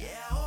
Yeah,